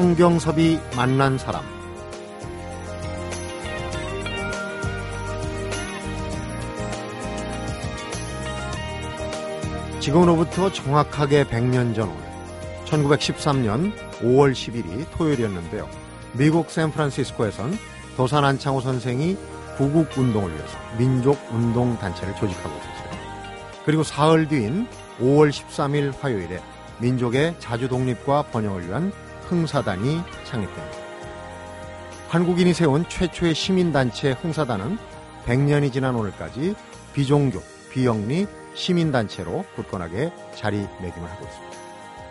성경섭이 만난 사람 지금으로부터 정확하게 100년 전 오늘 1913년 5월 10일이 토요일이었는데요. 미국 샌프란시스코에선 도산 안창호 선생이 구국 운동을 위해서 민족 운동 단체를 조직하고 있었어요. 그리고 사흘 뒤인 5월 13일 화요일에 민족의 자주 독립과 번영을 위한 흥사단이 창립됩니다. 한국인이 세운 최초의 시민단체 흥사단은 100년이 지난 오늘까지 비종교, 비영리, 시민단체로 굳건하게 자리매김을 하고 있습니다.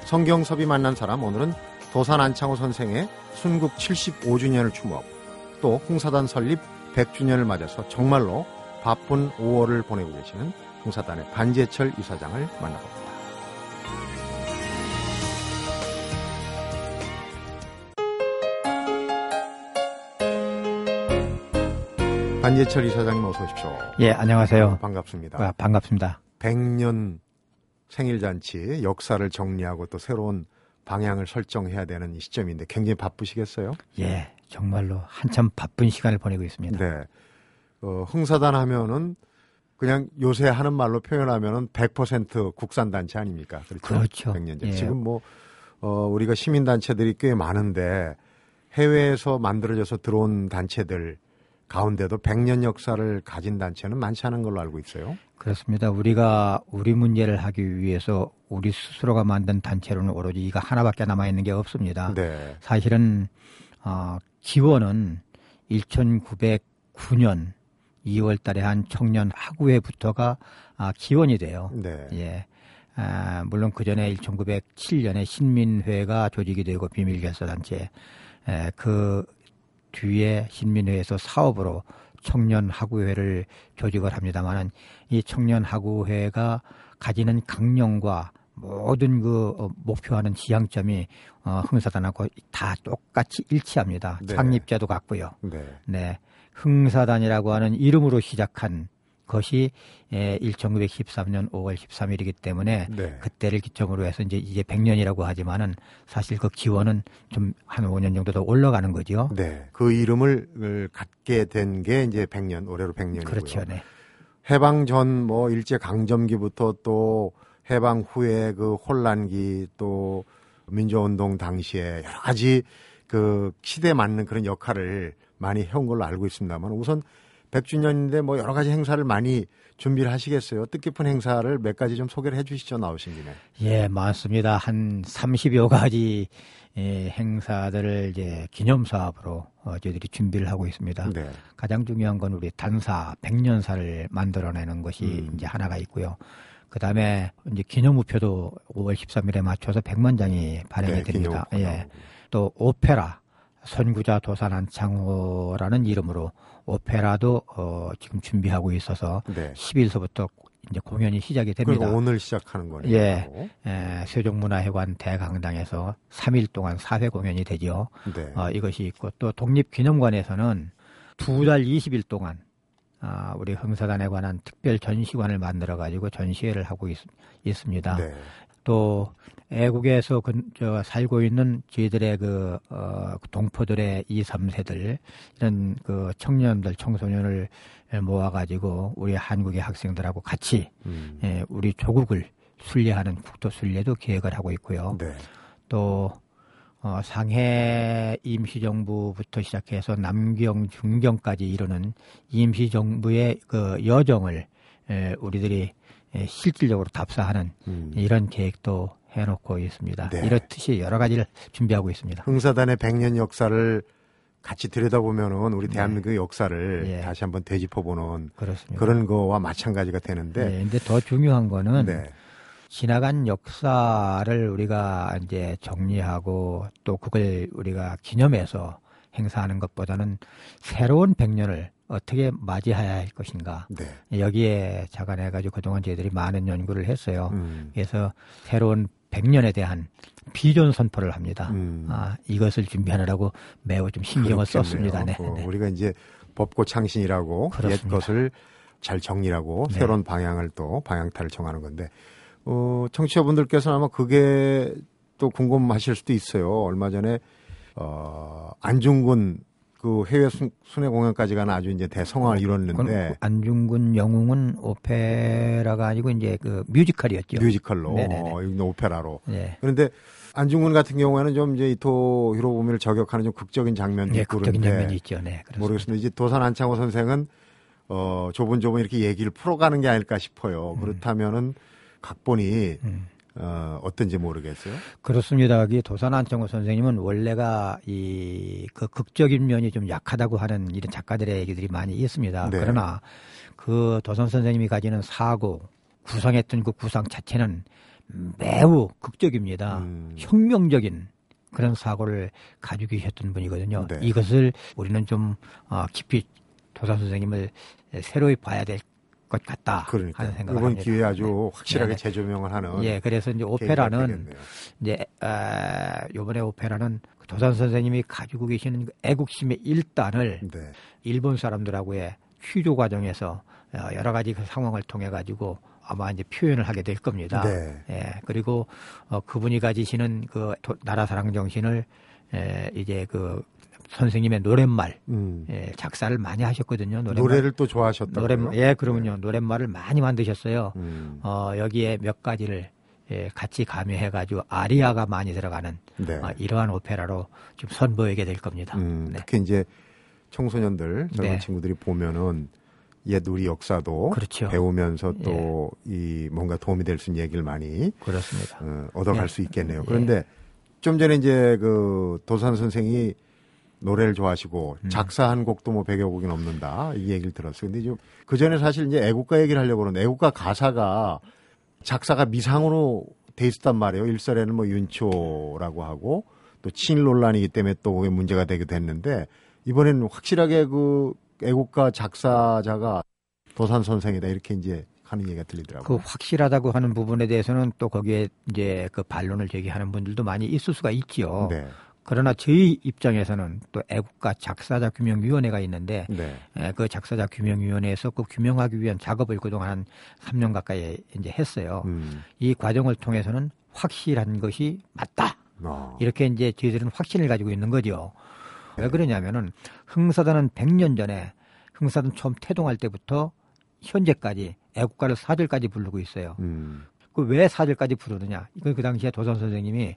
성경섭이 만난 사람 오늘은 도산 안창호 선생의 순국 75주년을 추모하고 또 흥사단 설립 100주년을 맞아서 정말로 바쁜 5월을 보내고 계시는 흥사단의 반재철 이사장을 만나봅니다. 반재철 이사장님 어서 오십시오. 예, 안녕하세요. 반갑습니다. 아, 반갑습니다. 100년 생일잔치 역사를 정리하고 또 새로운 방향을 설정해야 되는 이 시점인데 굉장히 바쁘시겠어요? 예, 정말로 한참 바쁜 시간을 보내고 있습니다. 네. 어, 흥사단 하면은 그냥 요새 하는 말로 표현하면은 100% 국산 단체 아닙니까? 그렇죠. 그렇죠. 100년 전. 예. 지금 뭐 어, 우리가 시민 단체들이 꽤 많은데 해외에서 만들어져서 들어온 단체들 가운데도 100년 역사를 가진 단체는 많지 않은 걸로 알고 있어요. 그렇습니다. 우리가 우리 문제를 하기 위해서 우리 스스로가 만든 단체로는 오로지 이가 하나밖에 남아 있는 게 없습니다. 네. 사실은 어, 기원은 1909년 2월 달에 한 청년 학우회부터가 아, 기원이 돼요. 네. 예. 아, 물론 그 전에 1907년에 신민회가 조직이 되고 비밀결사단체, 에, 그 뒤에 신민회에서 사업으로 청년하구회를 조직을 합니다만은 이 청년하구회가 가지는 강령과 모든 그 어, 목표하는 지향점이 어, 흥사단하고 다 똑같이 일치합니다. 네. 창립자도 같고요. 네. 네. 흥사단이라고 하는 이름으로 시작한 것이 에, 1913년 5월 13일이기 때문에 네. 그때를 기점으로 해서 이제 이제 100년이라고 하지만은 사실 그 기원은 좀 한 5년 정도 더 올라가는 거죠. 네. 그 이름을 을 갖게 된 게 이제 100년, 올해로 100년이고요. 그렇죠. 네. 해방 전 뭐 일제 강점기부터 또 해방 후에 그 혼란기 또 민주운동 당시에 여러 가지 그 시대에 맞는 그런 역할을 많이 해온 걸로 알고 있습니다만 우선 100주년인데 뭐 여러 가지 행사를 많이 준비를 하시겠어요. 뜻깊은 행사를 몇 가지 좀 소개를 해 주시죠. 나오신 김에. 예, 많습니다. 한 30여 가지 예, 행사들을 이제 기념 사업으로 어, 저희들이 준비를 하고 있습니다. 네. 가장 중요한 건 우리 단사 100년사를 만들어내는 것이 음. 이제 하나가 있고요. 그 다음에 이제 기념우표도 5월 13일에 맞춰서 100만 장이 발행이 네, 됩니다. 기념. 예. 또 오페라 선구자 도산 안창호라는 이름으로 오페라도 어, 지금 준비하고 있어서 네. 10일서부터 이제 공연이 시작이 됩니다. 그러니까 오늘 시작하는 거네요. 예. 에, 세종문화회관 대강당에서 3일 동안 4회 공연이 되죠. 네. 어, 이것이 있고 또 독립기념관에서는 두 달 20일 동안 아, 우리 흥사단에 관한 특별 전시관을 만들어 가지고 전시회를 하고 있, 습니다 네. 또 애국에서 그, 저, 살고 있는 저희들의 그, 어, 동포들의 2, 3세들, 이런 그 청년들, 청소년을 모아가지고 우리 한국의 학생들하고 같이, 음. 예, 우리 조국을 순례하는 국토 순례도 계획을 하고 있고요. 네. 또, 어, 상해 임시정부부터 시작해서 남경, 중경까지 이루는 임시정부의 그 여정을, 에, 우리들이 에, 실질적으로 답사하는 음. 이런 계획도 해놓고 있습니다. 네. 이렇듯이 여러 가지를 준비하고 있습니다. 흥사단의 100년 역사를 같이 들여다보면은 우리 대한민국의 역사를 예. 다시 한번 되짚어보는 그렇습니다. 그런 거와 마찬가지가 되는데 네, 근데 더 중요한 거는 네. 지나간 역사를 우리가 이제 정리하고 또 그걸 우리가 기념해서 행사하는 것보다는 새로운 100년을 어떻게 맞이해야 할 것인가. 네. 여기에 자관해가지고 그동안 저희들이 많은 연구를 했어요. 음. 그래서 새로운 100년에 대한 비전 선포를 합니다. 음. 아, 이것을 준비하느라고 매우 좀 신경을 그렇겠네요. 썼습니다. 네. 어, 네. 우리가 이제 법고 창신이라고 옛 그렇습니다. 것을 잘 정리하고 네. 새로운 방향을 또 방향타를 정하는 건데 어, 청취자분들께서는 아마 그게 또 궁금하실 수도 있어요. 얼마 전에 어, 안중근 그 해외 순, 순회 공연까지 가는 아주 이제 대성황을 이뤘는데 안중근 영웅은 오페라가 아니고 이제 그 뮤지컬이었죠. 뮤지컬로 어, 이건 오페라로. 네. 그런데 안중근 같은 경우에는 좀 이제 이토 히로부미를 저격하는 좀 극적인 장면도 네, 있고 극적인 장면이 있죠. 네, 그렇습니다. 모르겠습니다. 이제 도산 안창호 선생은 어, 조분조분 이렇게 얘기를 풀어가는 게 아닐까 싶어요. 음. 그렇다면은 각본이 음. 어, 어떤지 모르겠어요. 그렇습니다. 이 도산 안창호 선생님은 원래가 이 그 극적인 면이 좀 약하다고 하는 이런 작가들의 얘기들이 많이 있습니다. 네. 그러나 그 도산 선생님이 가지는 사고 구상했던 그 구상 자체는 매우 극적입니다. 음. 혁명적인 그런 사고를 가지고 계셨던 분이거든요. 네. 이것을 우리는 좀 어, 깊이 도산 선생님을 새로이 봐야 될 것 같다 그러니까 하는 생각을 이번 합니다. 기회에 아주 확실하게 네. 재조명을 하는 예, 그래서 이제 오페라는. 이제 아, 요번에 오페라는 그 도산 선생님이 가지고 계시는 그 애국심의 일단을 네. 일본 사람들하고의 취조 과정에서 어, 여러 가지 그 상황을 통해 가지고 아마 이제 표현을 하게 될 겁니다. 네. 예, 그리고 어, 그분이 가지시는 그 도- 나라 사랑 정신을 에, 이제 그 선생님의 노랫말 음. 예, 작사를 많이 하셨거든요. 노랫말. 노래를 또 좋아하셨다고요? 노랫말 예, 그러면요. 노랫말을 많이 만드셨어요. 음. 어, 여기에 몇 가지를 예, 같이 가미해가지고 아리아가 많이 들어가는 네. 어, 이러한 오페라로 좀 선보이게 될 겁니다. 음, 네. 특히 이제 청소년들 젊은 네. 친구들이 보면은 옛 우리 역사도 그렇죠. 배우면서 또이 뭔가 도움이 될 수 있는 얘기를 많이 그렇습니다. 어, 얻어갈 예. 수 있겠네요. 예. 그런데 좀 전에 이제 그 도산 선생이 노래를 좋아하시고 음. 작사한 곡도 뭐 100여 곡이 넘는다 이 얘기를 들었어요. 근데 좀그 전에 사실 이제 애국가 얘기를 하려고 그러는데 애국가 가사가 작사가 미상으로 돼 있었단 말이에요. 일설에는 뭐 윤초라고 하고 또 친일 논란이기 때문에 또 그게 문제가 되기도 했는데 이번에는 확실하게 그 애국가 작사자가 도산 선생이다 이렇게 이제 하는 얘기가 그 들리더라고요. 확실하다고 하는 부분에 대해서는 또 거기에 이제 그 반론을 제기하는 분들도 많이 있을 수가 있지요. 네, 그러나 저희 입장에서는 또 애국가 작사자 규명위원회가 있는데 네, 에, 그 작사자 규명위원회에서 그 규명하기 위한 작업을 그동안 한 3년 가까이 이제 했어요. 음, 이 과정을 통해서는 확실한 것이 맞다. 어, 이렇게 이제 저희들은 확신을 가지고 있는 거죠. 왜 그러냐면은 흥사단은 100년 전에 흥사단 처음 태동할 때부터 현재까지 애국가를 사절까지 부르고 있어요. 음, 그왜 사절까지 부르느냐? 이건 그 당시에 도선 선생님이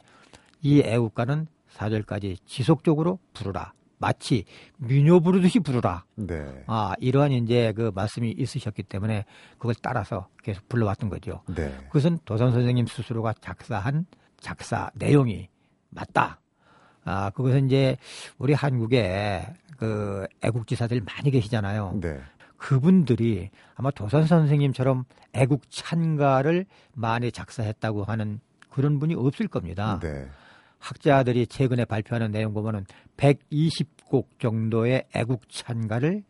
이 애국가는 사절까지 지속적으로 부르라. 마치 민요 부르듯이 부르라. 네, 아, 이러한 이제 그 말씀이 있으셨기 때문에 그걸 따라서 계속 불러왔던 거죠. 네, 그것은 도선 선생님 스스로가 작사한 작사 내용이 맞다. 아, 그것은 이제 우리 한국에 그 애국지사들 많이 계시잖아요. 네, 그분들이 아마 도선 선생님처럼 애국 찬가를 많이 작사했다고 하는 그런 분이 없을 겁니다. 네, 학자들이 최근에 발표하는 내용 보면은 120곡 정도의 애국 찬가를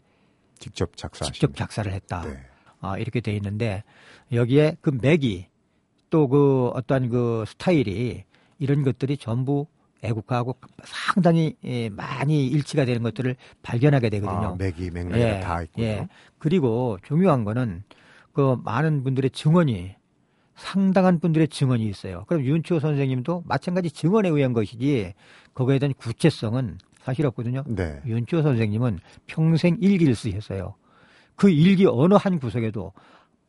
직접 작사하신. 직접 작사를 했다. 네, 아, 이렇게 돼 있는데 여기에 그 맥이 또 그 어떠한 그 스타일이 이런 것들이 전부 애국가하고 상당히 예, 많이 일치가 되는 것들을 발견하게 되거든요. 아, 맥이 맥락이 다 있군요. 예. 그리고 중요한 거는 그 많은 분들의 증언이 상당한 분들의 증언이 있어요. 그럼 윤치호 선생님도 마찬가지 증언에 의한 것이지 거기에 대한 구체성은 사실 없거든요. 네, 윤치호 선생님은 평생 일기를 쓰셨어요. 그 일기 어느 한 구석에도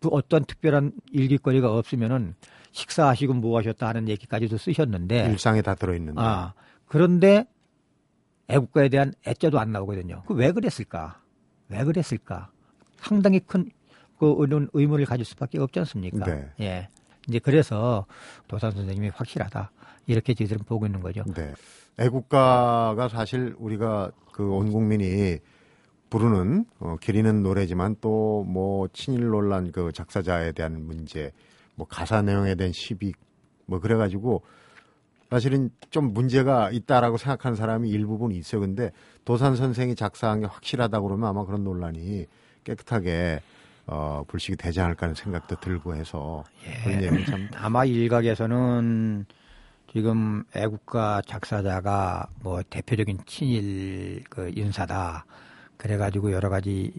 그 어떤 특별한 일기거리가 없으면은 식사하시고 뭐 하셨다 하는 얘기까지도 쓰셨는데 일상에 다 들어있는데. 네. 아, 그런데 애국가에 대한 애자도 안 나오거든요. 그 왜 그랬을까? 왜 그랬을까? 상당히 큰 그 의문을 가질 수밖에 없지 않습니까? 네. 예. 이제 그래서 도산 선생님이 확실하다. 이렇게 저희들은 보고 있는 거죠. 네. 애국가가 사실 우리가 그 온 국민이 부르는 어, 기리는 노래지만 또 뭐 친일 논란 그 작사자에 대한 문제, 뭐 가사 내용에 대한 시비 뭐 그래가지고 사실은 좀 문제가 있다라고 생각하는 사람이 일부분 있어요. 근데 도산 선생이 작사한 게 확실하다고 그러면 아마 그런 논란이 깨끗하게 어, 불식이 되지 않을까 하는 생각도 들고 해서 얘기는 참 아마 일각에서는 지금 애국가 작사자가 뭐 대표적인 친일 그 인사다. 그래가지고 여러 가지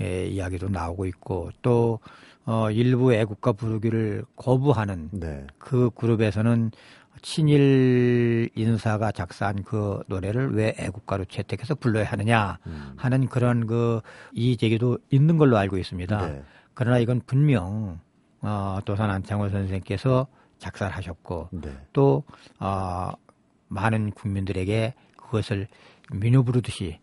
예, 이야기도 나오고 있고 또 어, 일부 애국가 부르기를 거부하는 네. 그 그룹에서는 친일 인사가 작사한 그 노래를 왜 애국가로 채택해서 불러야 하느냐 음. 하는 그런 그 이의제기도 있는 걸로 알고 있습니다. 네. 그러나 이건 분명 어, 도산 안창호 선생께서 작사를 하셨고 네. 또 어, 많은 국민들에게 그것을 민요 부르듯이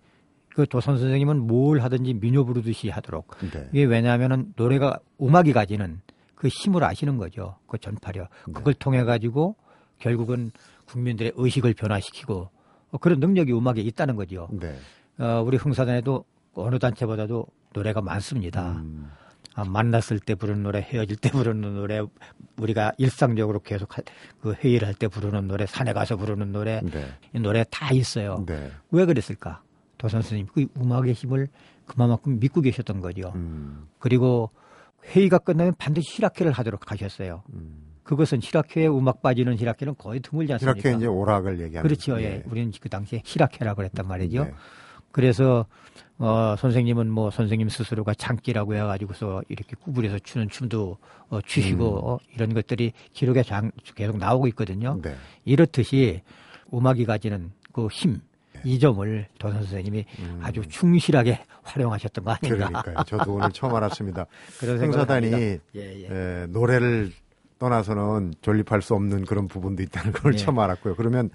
그 도선 선생님은 뭘 하든지 민요 부르듯이 하도록 네. 이게 왜냐하면은 노래가 음악이 가지는 그 힘을 아시는 거죠. 그 전파력. 네. 그걸 통해 가지고 결국은 국민들의 의식을 변화시키고 어, 그런 능력이 음악에 있다는 거죠. 네. 어, 우리 흥사단에도 어느 단체보다도 노래가 많습니다. 음. 아, 만났을 때 부르는 노래, 헤어질 때 부르는 노래, 우리가 일상적으로 계속 하- 그 회의를 할 때 부르는 노래, 산에 가서 부르는 노래, 네. 이 노래 다 있어요. 네. 왜 그랬을까? 도선 선생님 그 음악의 힘을 그만큼 믿고 계셨던 거죠. 음. 그리고 회의가 끝나면 반드시 실학회를 하도록 하셨어요. 음. 그것은 실학회에 음악 빠지는 실학회는 거의 드물지 않습니까? 이렇게 이제 오락을 얘기하는 그렇죠. 예. 예. 우리는 그 당시에 실학회라고 그랬단 말이죠. 네. 그래서 어 선생님은 뭐 선생님 스스로가 장기라고 해가지고서 이렇게 구부려서 추는 춤도 어, 추시고 어, 이런 것들이 기록에 장, 계속 나오고 있거든요. 네. 이렇듯이 음악이 가지는 그 힘, 이 점을 도선 선생님이 음. 아주 충실하게 활용하셨던 거 아닌가. 그러니까요. 저도 오늘 처음 알았습니다. 행사단이. 예, 예. 에, 노래를 떠나서는 존립할 수 없는 그런 부분도 있다는 걸 예. 처음 알았고요. 그러면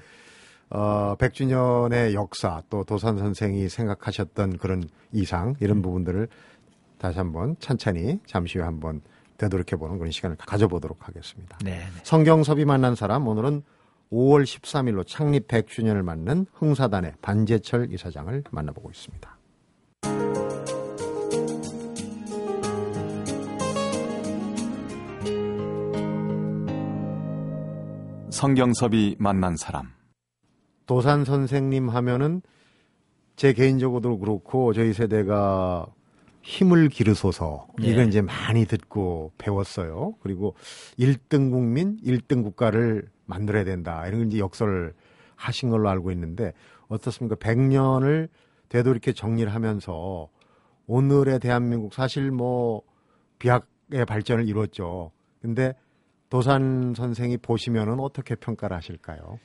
어, 100주년의 역사 또 도산 선생이 생각하셨던 그런 이상 이런 음. 부분들을 다시 한번 찬찬히 잠시 후에 한번 되돌이켜 보는 그런 시간을 가져보도록 하겠습니다. 네, 네. 성경섭이 만난 사람 오늘은 5월 13일로 창립 100주년을 맞는 흥사단의 반재철 이사장을 만나보고 있습니다. 성경섭이 만난 사람. 도산 선생님 하면은 제 개인적으로도 그렇고 저희 세대가 힘을 기르소서 예. 이걸 이제 많이 듣고 배웠어요. 그리고 1등 국민, 1등 국가를 만들어야 된다. 이런 걸 이제 역설을 하신 걸로 알고 있는데 어떻습니까? 100년을 되돌이켜 정리를 하면서 오늘의 대한민국 사실 뭐 비약의 발전을 이뤘죠. 근데 도산 선생이 보시면은 어떻게 평가를 하실까요?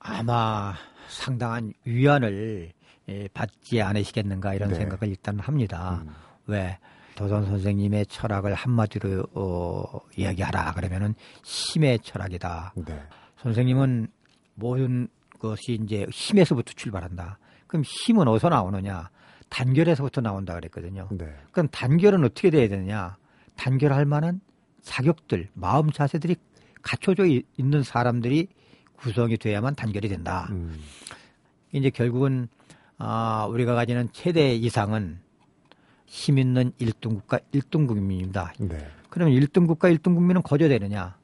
아마 상당한 위안을 예, 받지 않으시겠는가 이런 네. 생각을 일단 합니다. 음. 왜 도선 선생님의 철학을 한마디로 어, 이야기하라 그러면은 힘의 철학이다. 네. 선생님은 모든 것이 이제 힘에서부터 출발한다. 그럼 힘은 어디서 나오느냐? 단결에서부터 나온다 그랬거든요. 네. 그럼 단결은 어떻게 돼야 되느냐? 단결할 만한 자격들, 마음 자세들이 갖춰져 이- 있는 사람들이 구성이 돼야만 단결이 된다. 음. 이제 결국은 아, 우리가 가지는 최대 이상은 힘 있는 1등 국가 1등 국민입니다. 네. 그러면 1등 국가 1등 국민은 거저되느냐?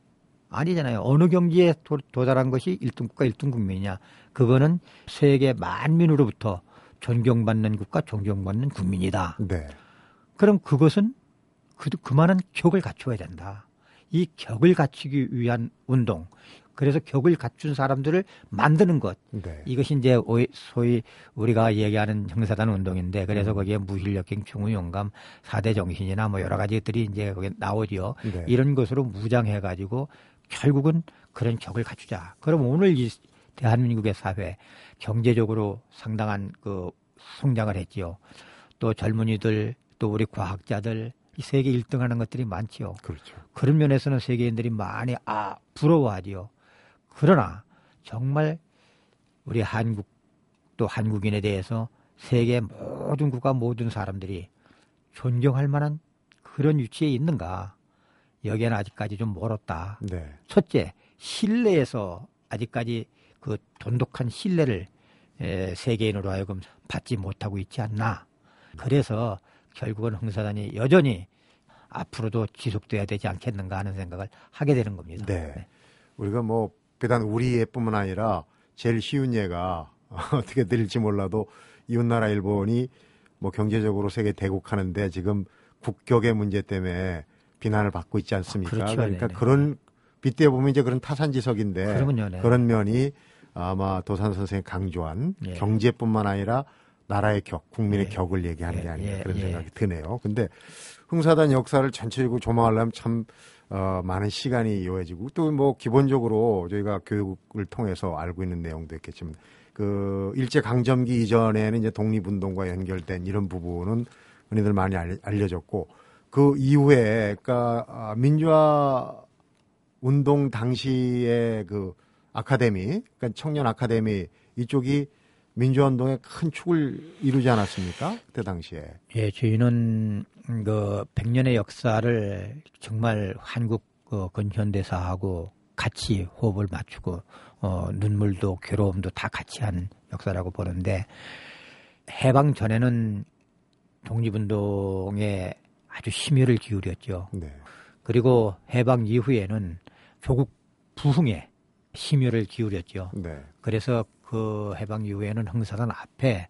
아니잖아요. 어느 경지에 도, 도달한 것이 1등 국가 1등 국민이냐? 그거는 세계 만민으로부터 존경받는 국가, 존경받는 국민이다. 네. 그럼 그것은 그, 그만한 격을 갖춰야 된다. 이 격을 갖추기 위한 운동. 그래서 격을 갖춘 사람들을 만드는 것. 네. 이것이 이제 소위 우리가 얘기하는 형사단 운동인데 그래서 거기에 무실력갱, 충우용감, 사대 정신이나 뭐 여러 가지들이 이제 거기 나오죠. 네. 이런 것으로 무장해 가지고 결국은 그런 격을 갖추자. 그럼 오늘 이 대한민국의 사회 경제적으로 상당한 그 성장을 했지요. 또 젊은이들 또 우리 과학자들 이 세계 1등 하는 것들이 많지요. 그렇죠. 그런 면에서는 세계인들이 많이 아 부러워하지요. 그러나 정말 우리 한국 또 한국인에 대해서 세계 모든 국가 모든 사람들이 존경할 만한 그런 위치에 있는가? 여기에는 아직까지 좀 멀었다. 네. 첫째, 신뢰에서 아직까지 그 돈독한 신뢰를 에, 세계인으로 하여금 받지 못하고 있지 않나. 그래서 결국은 흥사단이 여전히 앞으로도 지속돼야 되지 않겠는가 하는 생각을 하게 되는 겁니다. 네. 우리가 뭐 비단 우리 예뿐만 아니라 제일 쉬운 예가 어떻게 될지 몰라도 이웃나라 일본이 뭐 경제적으로 세계 대국하는데 지금 국격의 문제 때문에 비난을 받고 있지 않습니까? 그렇죠. 그러니까 네네. 그런 빗대 보면 이제 그런 타산지석인데 네. 그런 면이 아마 도산 선생이 강조한 예. 경제뿐만 아니라 나라의 격, 국민의 예. 격을 얘기하는 게 예, 아닌가 예, 그런 예. 생각이 드네요. 근데 흥사단 역사를 전체적으로 조망하려면 참 어, 많은 시간이 요해지고 또 뭐 기본적으로 저희가 교육을 통해서 알고 있는 내용도 있겠지만 그 일제 강점기 이전에는 이제 독립운동과 연결된 이런 부분은 흔히들 많이 알려졌고 그 이후에 그러니까 아, 민주화 운동 당시에 그 아카데미, 그러니까 청년 아카데미 이쪽이 민주화운동에 큰 축을 이루지 않았습니까? 그때 당시에. 예, 저희는 그 100년의 역사를 정말 한국 그 근현대사하고 같이 호흡을 맞추고 어, 눈물도 괴로움도 다 같이 한 역사라고 보는데 해방 전에는 독립운동에 아주 심혈을 기울였죠. 네. 그리고 해방 이후에는 조국 부흥에 심혈을 기울였죠. 네. 그래서 그 해방 이후에는 흥사단 앞에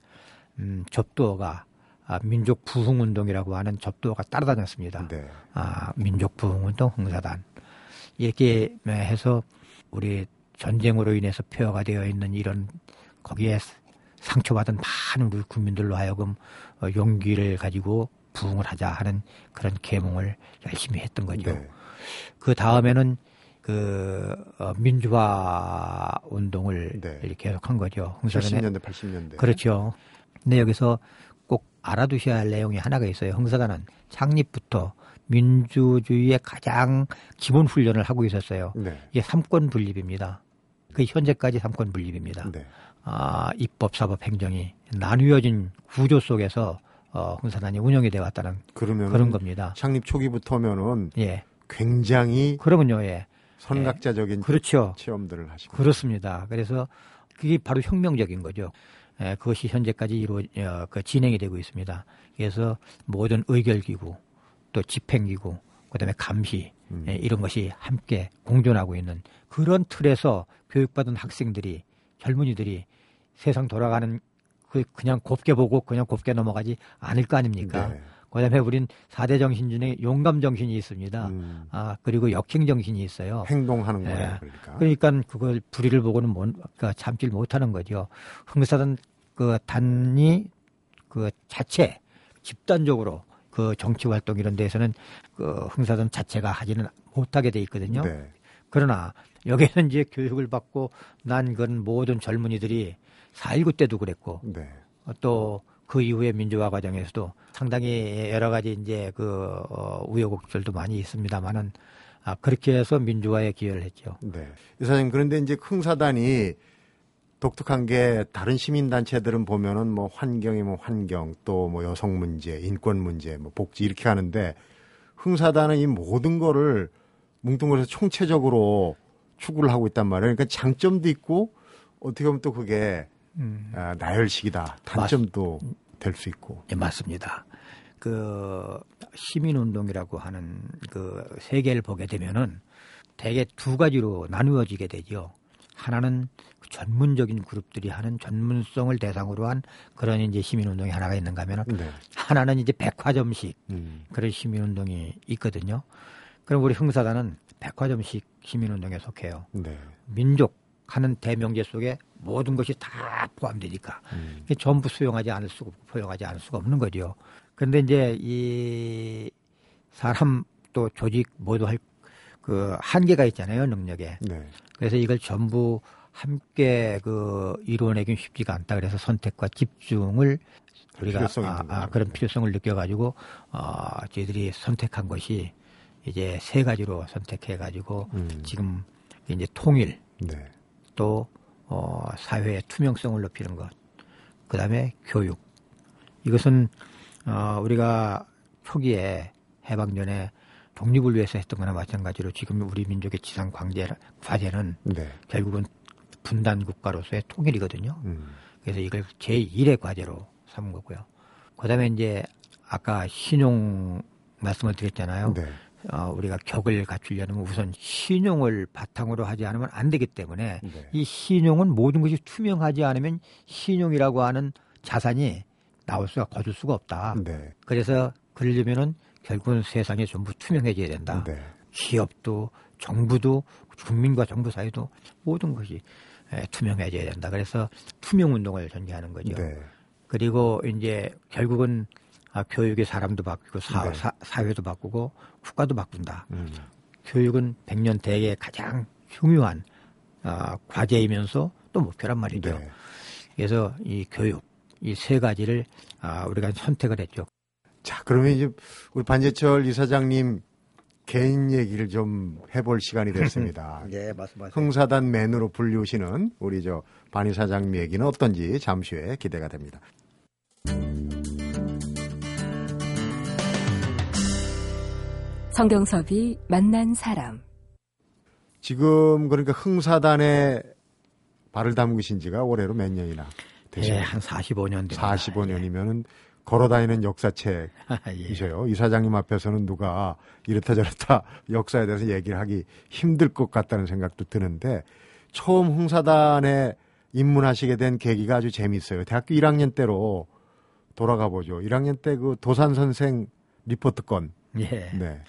음, 접도가 아, 민족 부흥 운동이라고 하는 접도가 따라다녔습니다. 네. 아, 민족 부흥 운동 흥사단 이렇게 해서 우리 전쟁으로 인해서 폐허가 되어 있는 이런 거기에 상처받은 많은 우리 국민들로 하여금 어, 용기를 가지고 부흥을 하자 하는 그런 계몽을 열심히 했던 거죠. 네. 그 다음에는 그 어, 민주화 운동을 네. 이렇게 계속한 거죠. 70년대, 80년대. 그렇죠. 근데 여기서 꼭 알아두셔야 할 내용이 하나가 있어요. 흥사단은 창립부터 민주주의의 가장 기본 훈련을 하고 있었어요. 네. 이게 삼권 분립입니다. 그 현재까지 삼권 분립입니다. 네. 아, 입법, 사법, 행정이 나누어진 구조 속에서 어, 흥사단이 운영이 되어 왔다는 그런 겁니다. 창립 초기부터면은 예. 굉장히 그러군요. 예. 선각자적인 예. 그렇죠. 체험들을 하시고 그렇습니다. 그래서 그게 바로 혁명적인 거죠. 예, 그것이 현재까지 이루 어, 그 진행이 되고 있습니다. 그래서 모든 의결기구 또 집행기구 그다음에 감시 음. 예, 이런 것이 함께 공존하고 있는 그런 틀에서 교육받은 학생들이 젊은이들이 세상 돌아가는 그 그냥 곱게 보고 그냥 곱게 넘어가지 않을 거 아닙니까? 네. 그다음에 우린 4대 정신 중에 용감 정신이 있습니다. 음. 아, 그리고 역행 정신이 있어요. 행동하는 네. 거예요. 그러니까. 그러니까 그걸 불의를 보고는 못, 그러니까 참질 못하는 거죠. 흥사단 그 단위 그 자체 집단적으로 그 정치 활동 이런 데서는 그 흥사단 자체가 하지는 못하게 돼 있거든요. 네. 그러나 여기는 이제 교육을 받고 난 그런 모든 젊은이들이 4.19 때도 그랬고 네. 또 그 이후에 민주화 과정에서도 상당히 여러 가지 이제 그 어, 우여곡절도 많이 있습니다만은 아, 그렇게 해서 민주화에 기여를 했죠. 네. 이사님 그런데 이제 흥사단이 독특한 게 다른 시민 단체들은 보면은 뭐 환경이 뭐 환경 또 뭐 여성 문제, 인권 문제, 뭐 복지 이렇게 하는데 흥사단은 이 모든 거를 뭉뚱그려서 총체적으로 추구를 하고 있단 말이에요. 그러니까 장점도 있고 어떻게 보면 또 그게 음. 아, 나열식이다. 단점도 될 수 있고. 네, 맞습니다. 그 시민운동이라고 하는 그 세계를 보게 되면은 대개 두 가지로 나누어지게 되죠. 하나는 그 전문적인 그룹들이 하는 전문성을 대상으로 한 그런 이제 시민운동이 하나가 있는가 하면은 네. 하나는 이제 백화점식 음. 그런 시민운동이 있거든요. 그럼 우리 흥사단은 백화점식 시민운동에 속해요. 네. 민족 하는 대명제 속에 모든 것이 다 포함되니까 음. 전부 수용하지 않을 수가 없고 포용하지 않을 수가 없는 거죠. 그런데 이제 이 사람 또 조직 모두 할 그 한계가 있잖아요 능력에. 네. 그래서 이걸 전부 함께 그 이루어내긴 쉽지가 않다. 그래서 선택과 집중을 우리가 아, 아, 그런 필요성을 느껴가지고 어, 저희들이 선택한 것이 이제 세 가지로 선택해가지고 음. 지금 이제 통일, 네. 또 어, 사회의 투명성을 높이는 것, 그 다음에 교육. 이것은 어, 우리가 초기에 해방 전에 독립을 위해서 했던 거나 마찬가지로 지금 우리 민족의 지상 광제 과제는 네. 결국은 분단 국가로서의 통일이거든요. 음. 그래서 이걸 제1의 과제로 삼은 거고요. 그 다음에 이제 아까 신용 말씀을 드렸잖아요. 네. 어, 우리가 격을 갖추려면 우선 신용을 바탕으로 하지 않으면 안 되기 때문에 네. 이 신용은 모든 것이 투명하지 않으면 신용이라고 하는 자산이 나올 수가 거둘 수가 없다. 네. 그래서 그러려면은 결국은 세상에 전부 투명해져야 된다. 네. 기업도 정부도 국민과 정부 사이도 모든 것이 투명해져야 된다. 그래서 투명 운동을 전개하는 거죠. 네. 그리고 이제 결국은 아, 교육의 사람도 바뀌고 사, 네. 사, 회도 바꾸고 국가도 바꾼다. 음. 교육은 백년 대계의 가장 중요한 어, 과제이면서 또 목표란 말이죠. 네. 그래서 이 교육 이 세 가지를 아, 우리가 선택을 했죠. 자, 그러면 이제 우리 반재철 이사장님 개인 얘기를 좀 해볼 시간이 됐습니다. 네, 말씀하세요. 흥사단 맨으로 불리우시는 우리 저 반 이사장님 얘기는 어떤지 잠시 후에 기대가 됩니다. 성경섭이 만난 사람. 지금 그러니까 흥사단에 발을 담그신 지가 올해로 몇 년이나 네, 되시나요? 한 45년 됩니다. 45년이면은 걸어다니는 역사책이셔요. 예. 이사장님 앞에서는 누가 이렇다 저렇다 역사에 대해서 얘기를 하기 힘들 것 같다는 생각도 드는데 처음 흥사단에 입문하시게 된 계기가 아주 재밌어요. 대학교 1학년 때로 돌아가 보죠. 1학년 때 그 도산 선생 리포트 건. 예. 네.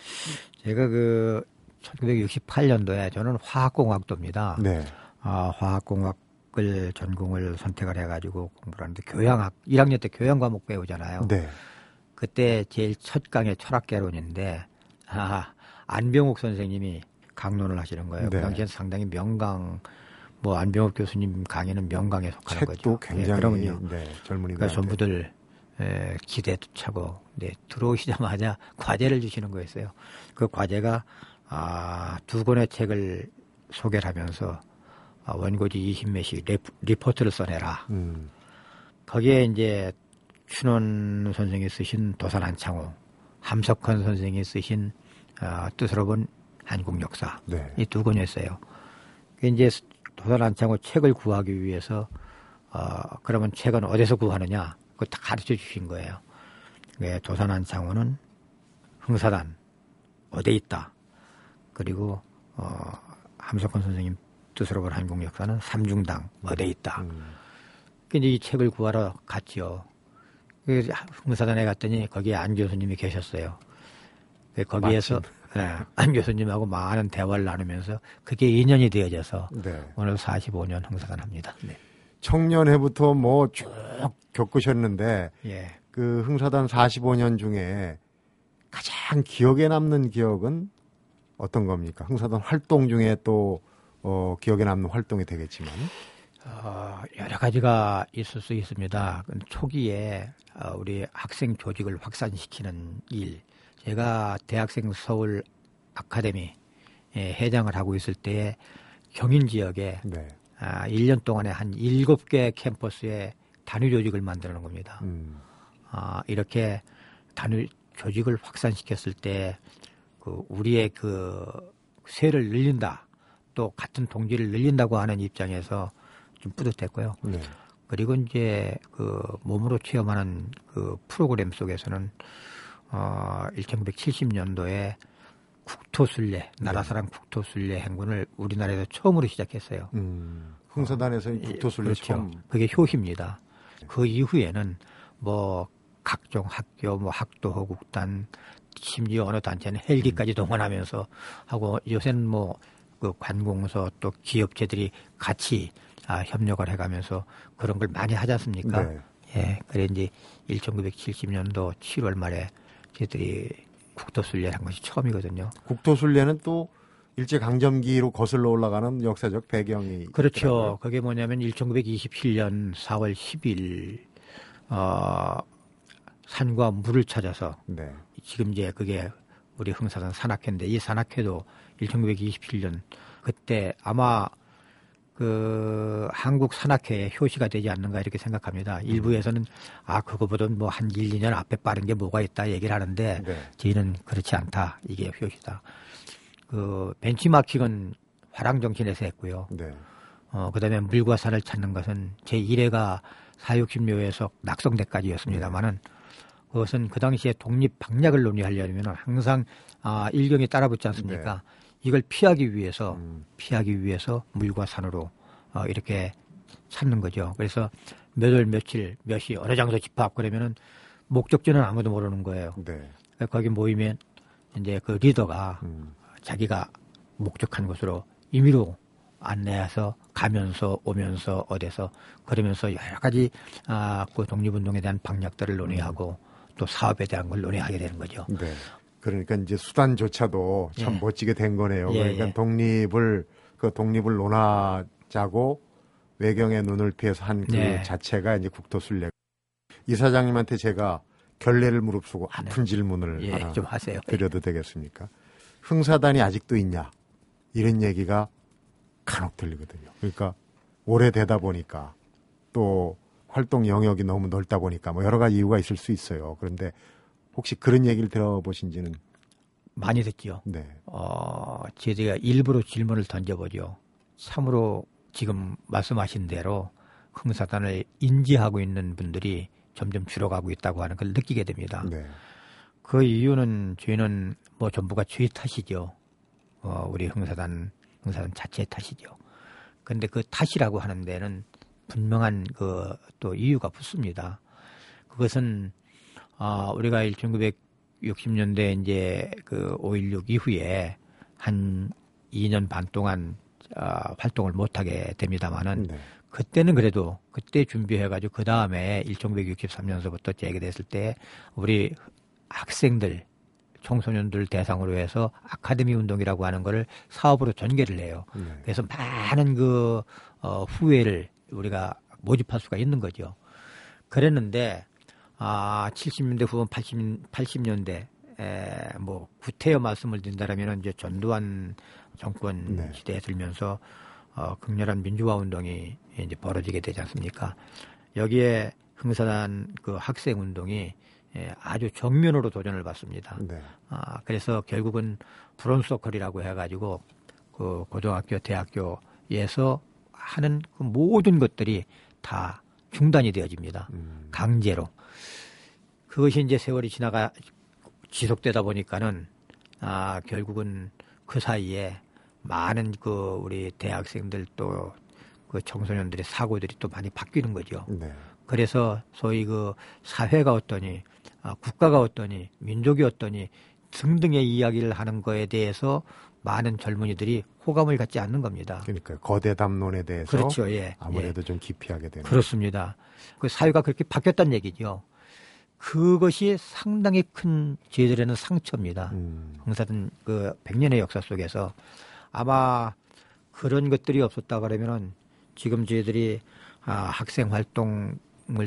제가 그 1968년도에 저는 화학공학도입니다. 네. 아, 화학공학을 전공을 선택을 해가지고 공부를 하는데 교양학 1학년 때 교양 과목 배우잖아요. 네. 그때 제일 첫 강의 철학개론인데 아, 안병욱 선생님이 강론을 하시는 거예요. 네. 그 당시엔 상당히 명강 뭐 안병욱 교수님 강의는 명강에 속하는 책도 거죠. 굉장히 예, 그러면요. 네, 젊은이들 그러니까 전부들 에, 기대도 차고 네, 들어오시자마자 과제를 주시는 거였어요. 그 과제가 아, 두 권의 책을 소개를 하면서 아, 원고지 20매씩 레프- 리포트를 써내라. 음. 거기에 이제 춘원 선생이 쓰신 도산 한창호, 함석헌 선생이 쓰신 아, 뜻으로 본 한국 역사 네. 이두 권이었어요. 그 이제 도산 한창호 책을 구하기 위해서 어, 그러면 책은 어디서 구하느냐? 그거 다 가르쳐 주신 거예요. 네, 도산 한창호는 흥사단 어디에 있다. 그리고 어, 함석헌 선생님 뜻으로 본 한국 역사는 삼중당 어디에 있다. 음. 그 이제 이 책을 구하러 갔죠. 그 흥사단에 갔더니 거기에 안 교수님이 계셨어요. 그 거기에서 예, 안 교수님하고 많은 대화를 나누면서 그게 인연이 되어져서 네. 오늘 45년 흥사단 합니다. 네. 청년회부터 뭐 쭉 겪으셨는데 예. 그 흥사단 45년 중에 가장 기억에 남는 기억은 어떤 겁니까? 흥사단 활동 중에 또 어, 기억에 남는 활동이 되겠지만 어, 여러 가지가 있을 수 있습니다. 그 초기에 어, 우리 학생 조직을 확산시키는 일. 제가 대학생 서울 아카데미 예, 회장을 하고 있을 때 경인 지역에 네. 아, 1년 동안에 한 7개 캠퍼스에 단위 조직을 만드는 겁니다. 음, 아, 이렇게 단위 조직을 확산시켰을 때, 그, 우리의 그, 세를 늘린다. 또 같은 동지를 늘린다고 하는 입장에서 좀 뿌듯했고요. 네. 그리고 이제 그 몸으로 체험하는 그 프로그램 속에서는 어 1970년도에 국토순례 나라사랑 국토순례 행군을 우리나라에서 처음으로 시작했어요. 음, 흥사단에서 예, 국토순례 그렇죠. 처음 그게 효시입니다. 그 이후에는 뭐 각종 학교, 뭐 학도 호 국단, 심지어 어느 단체는 헬기까지 동원하면서 하고 요새는 뭐 그 관공서 또 기업체들이 같이 아, 협력을 해가면서 그런 걸 많이 하지 않습니까? 네. 예, 그래 이제 1970년도 7월 말에 저희들이 국토순례를 한 것이 처음이거든요. 국토순례는 또 일제 강점기로 거슬러 올라가는 역사적 배경이 그렇죠. 있더라고요. 그게 뭐냐면 1927년 4월 10일 어, 산과 물을 찾아서 네. 지금 이제 그게 우리 흥사단 산악회인데 이 산악회도 1927년 그때 아마 그 한국 산악회의 효시가 되지 않는가 이렇게 생각합니다. 일부에서는 아 그거보다는 뭐 한 1, 2년 앞에 빠른 게 뭐가 있다 얘기를 하는데 네. 저희는 그렇지 않다. 이게 효시다. 그 벤치마킹은 화랑 정신에서 했고요. 네. 어, 그 다음에 물과 산을 찾는 것은 제 1회가 사육신묘에서 낙성대까지였습니다만은 그것은 그 당시에 독립 방략을 논의하려면 항상 아, 일경이 따라붙지 않습니까? 이걸 피하기 위해서 네. 음, 피하기 위해서 물과 산으로 어, 이렇게 찾는 거죠. 그래서 몇 월 며칠 몇 시 어느 장소 집합 그러면은 목적지는 아무도 모르는 거예요. 네. 거기 모이면 이제 그 리더가 음, 자기가 목적한 곳으로 임의로 안내해서 가면서 오면서 어디서 그러면서 여러 가지 아, 그 독립운동에 대한 방략들을 논의하고 또 사업에 대한 걸 논의하게 되는 거죠. 네. 그러니까 이제 수단조차도 참 예. 멋지게 된 거네요. 예, 그러니까 예. 독립을 그 독립을 논하자고 외경의 눈을 피해서 한그 네. 자체가 이제 국토순례. 이사장님한테 제가 결례를 무릅쓰고 아픈 질문을 예, 하나 좀 하세요. 드려도 되겠습니까? 흥사단이 아직도 있냐? 이런 얘기가 간혹 들리거든요. 그러니까 오래되다 보니까 또 활동 영역이 너무 넓다 보니까 뭐 여러 가지 이유가 있을 수 있어요. 그런데 혹시 그런 얘기를 들어보신지는 많이 듣죠. 네. 어, 저희가 일부러 질문을 던져보죠. 참으로 지금 말씀하신 대로 흥사단을 인지하고 있는 분들이 점점 줄어가고 있다고 하는 걸 느끼게 됩니다. 네. 그 이유는 저희는 뭐 전부가 저희 탓이죠. 어, 우리 흥사단, 흥사단 자체의 탓이죠. 근데 그 탓이라고 하는 데는 분명한 그 또 이유가 붙습니다. 그것은, 아, 우리가 1960년대 이제 그 5.16 이후에 한 2년 반 동안 아, 활동을 못하게 됩니다만은 네. 그때는 그래도 그때 준비해가지고 그 다음에 1963년서부터 재개됐을 때 우리 학생들 청소년들 대상으로 해서 아카데미 운동이라고 하는 거를 사업으로 전개를 해요. 네. 그래서 많은 그 어, 후회를 우리가 모집할 수가 있는 거죠. 그랬는데 아 70년대 후반 80, 80년대 에, 뭐 구태여 말씀을 드린다라면 이제 전두환 정권 네. 시대에 들면서 어, 극렬한 민주화 운동이 이제 벌어지게 되지 않습니까? 여기에 흥사단 그 학생 운동이 예, 아주 정면으로 도전을 받습니다. 네. 아, 그래서 결국은 브론서클이라고 해가지고 그 고등학교, 대학교에서 하는 그 모든 것들이 다 중단이 되어집니다. 음. 강제로. 그것이 이제 세월이 지나가 지속되다 보니까는 아, 결국은 그 사이에 많은 그 우리 대학생들 또 그 청소년들의 사고들이 또 많이 바뀌는 거죠. 네. 그래서 소위 그 사회가 어떠니, 아, 국가가 어떠니, 민족이 어떠니 등등의 이야기를 하는 거에 대해서 많은 젊은이들이 호감을 갖지 않는 겁니다. 그러니까 거대 담론에 대해서 그렇죠, 예. 아무래도 좀 기피하게 예. 되는. 그렇습니다. 그 사회가 그렇게 바뀌었다는 얘기죠. 그것이 상당히 큰 저희들에는 상처입니다. 음. 흥사든 그 100년의 역사 속에서 아마 그런 것들이 없었다 그러면은 지금 저희들이 아, 학생 활동을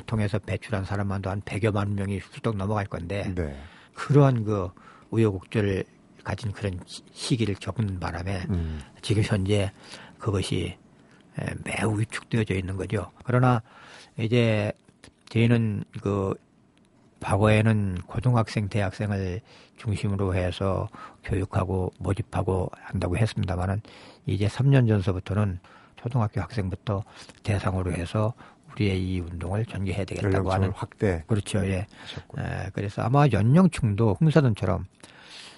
통해서 배출한 사람만도 한 100여만 명이 훌쩍 넘어갈 건데 네. 그러한 그 우여곡절을 가진 그런 시- 시기를 겪는 바람에 음. 지금 현재 그것이 에, 매우 위축되어져 있는 거죠. 그러나 이제 저희는 그 과거에는 고등학생, 대학생을 중심으로 해서 교육하고 모집하고 한다고 했습니다만은 이제 3년 전서부터는 초등학교 학생부터 대상으로 해서 우리의 이 운동을 전개해야 되겠다고 하는 확대 그렇죠. 예. 하셨군요. 에, 그래서 아마 연령층도 흥사단처럼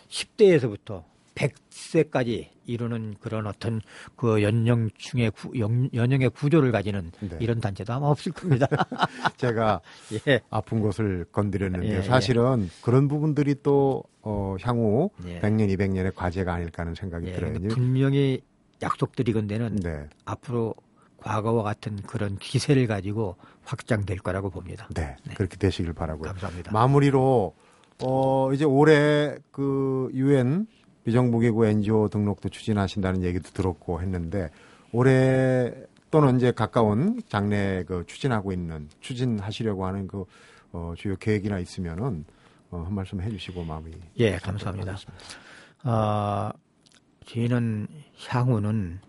10대에서부터 100세까지 이루는 그런 어떤 그 연령층의 구, 연, 연령의 구조를 가지는 네. 이런 단체도 아마 없을 겁니다. 제가 예. 아픈 곳을 건드렸는데 예, 사실은 그런 부분들이 또 어, 향후 예. 100년, 200년의 과제가 아닐까 하는 생각이 예. 들어요. 분명히 약속드리건대는 네. 앞으로 과거와 같은 그런 기세를 가지고 확장될 거라고 봅니다. 네. 그렇게 되시길 바라고요. 감사합니다. 마무리로 어 이제 올해 그 유엔 비정부기구 NGO 등록도 추진하신다는 얘기도 들었고 했는데 올해 또는 이제 가까운 장래 그 추진하고 있는 추진하시려고 하는 그 어, 주요 계획이나 있으면은 어, 한 말씀 해주시고 마무리. 예, 감사합니다. 아, 저희는 향후는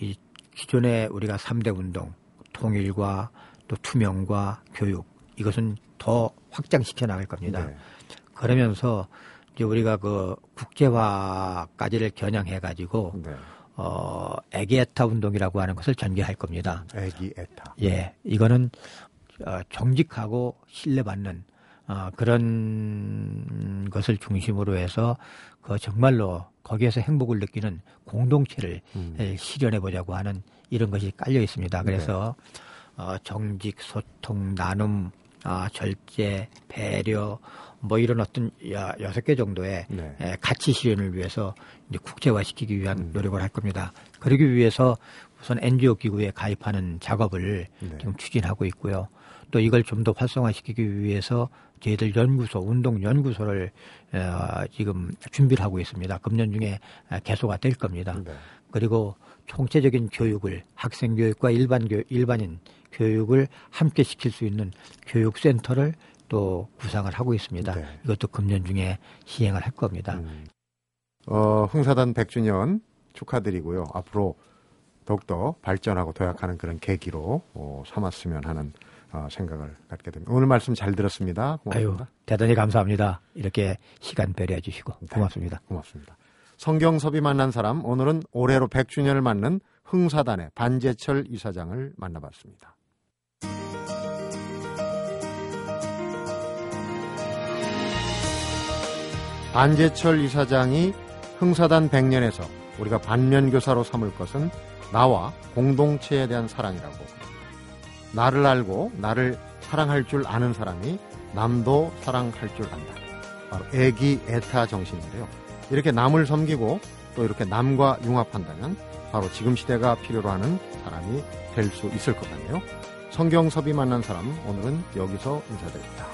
이 기존에 우리가 3대 운동, 통일과 또 투명과 교육, 이것은 더 확장시켜 나갈 겁니다. 네. 그러면서 이제 우리가 그 국제화까지를 겨냥해 가지고 네. 어 애기애타 운동이라고 하는 것을 전개할 겁니다. 애기 애타. 예, 이거는 어, 정직하고 신뢰받는 어, 그런 것을 중심으로 해서 그 정말로 거기에서 행복을 느끼는 공동체를 음. 에, 실현해 보자고 하는 이런 것이 깔려 있습니다. 그래서 어, 정직, 소통, 나눔, 아, 절제, 배려, 뭐 이런 어떤 여- 여섯 개 정도의 네. 에, 가치 실현을 위해서 이제 국제화시키기 위한 노력을 할 겁니다. 그러기 위해서 우선 NGO 기구에 가입하는 작업을 네. 지금 추진하고 있고요. 또 이걸 좀 더 활성화시키기 위해서 저희들 연구소, 운동 연구소를 어, 지금 준비를 하고 있습니다. 금년 중에 개소가 될 겁니다. 네. 그리고 총체적인 교육을 학생 교육과 일반 교 일반인 교육을 함께 시킬 수 있는 교육센터를 또 구상을 하고 있습니다. 네. 이것도 금년 중에 시행을 할 겁니다. 음. 어, 흥사단 100주년 축하드리고요. 앞으로 더욱더 발전하고 도약하는 그런 계기로 어, 삼았으면 하는 어, 생각을 갖게 됩니다. 오늘 말씀 잘 들었습니다. 아유, 고맙습니다. 대단히 감사합니다. 이렇게 시간 배려해 주시고 네. 고맙습니다. 고맙습니다. 성경섭이 만난 사람 오늘은 올해로 100주년을 맞는 흥사단의 반재철 이사장을 만나봤습니다. 반재철 이사장이 흥사단 100년에서 우리가 반면교사로 삼을 것은 나와 공동체에 대한 사랑이라고 나를 알고 나를 사랑할 줄 아는 사람이 남도 사랑할 줄 안다. 바로 애기 애타 정신인데요. 이렇게 남을 섬기고 또 이렇게 남과 융합한다면 바로 지금 시대가 필요로 하는 사람이 될 수 있을 것 같네요. 성경섭이 만난 사람 오늘은 여기서 인사드립니다.